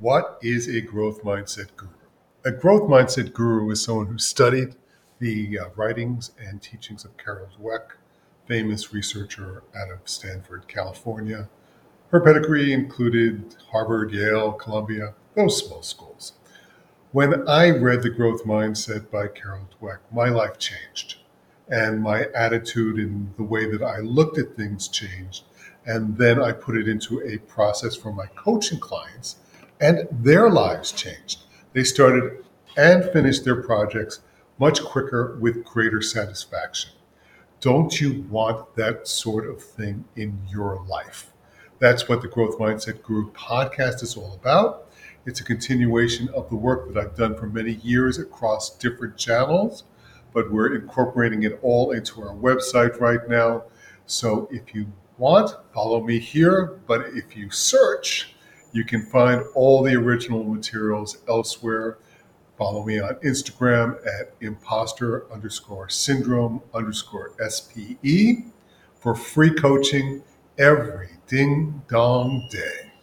What is a growth mindset guru? A growth mindset guru is someone who studied the uh, writings and teachings of Carol Dweck, famous researcher out of Stanford, California. Her pedigree included Harvard, Yale, Columbia, those small schools. When I read The Growth Mindset by Carol Dweck, my life changed. And my attitude and the way that I looked at things changed. And then I put it into a process for my coaching clients and their lives changed. They started and finished their projects much quicker with greater satisfaction. Don't you want that sort of thing in your life? That's what the Growth Mindset Guru podcast is all about. It's a continuation of the work that I've done for many years across different channels, but we're incorporating it all into our website right now. So if you want, follow me here. But if you search, you can find all the original materials elsewhere. Follow me on Instagram at imposter underscore syndrome underscore SPE for free coaching every ding dong day.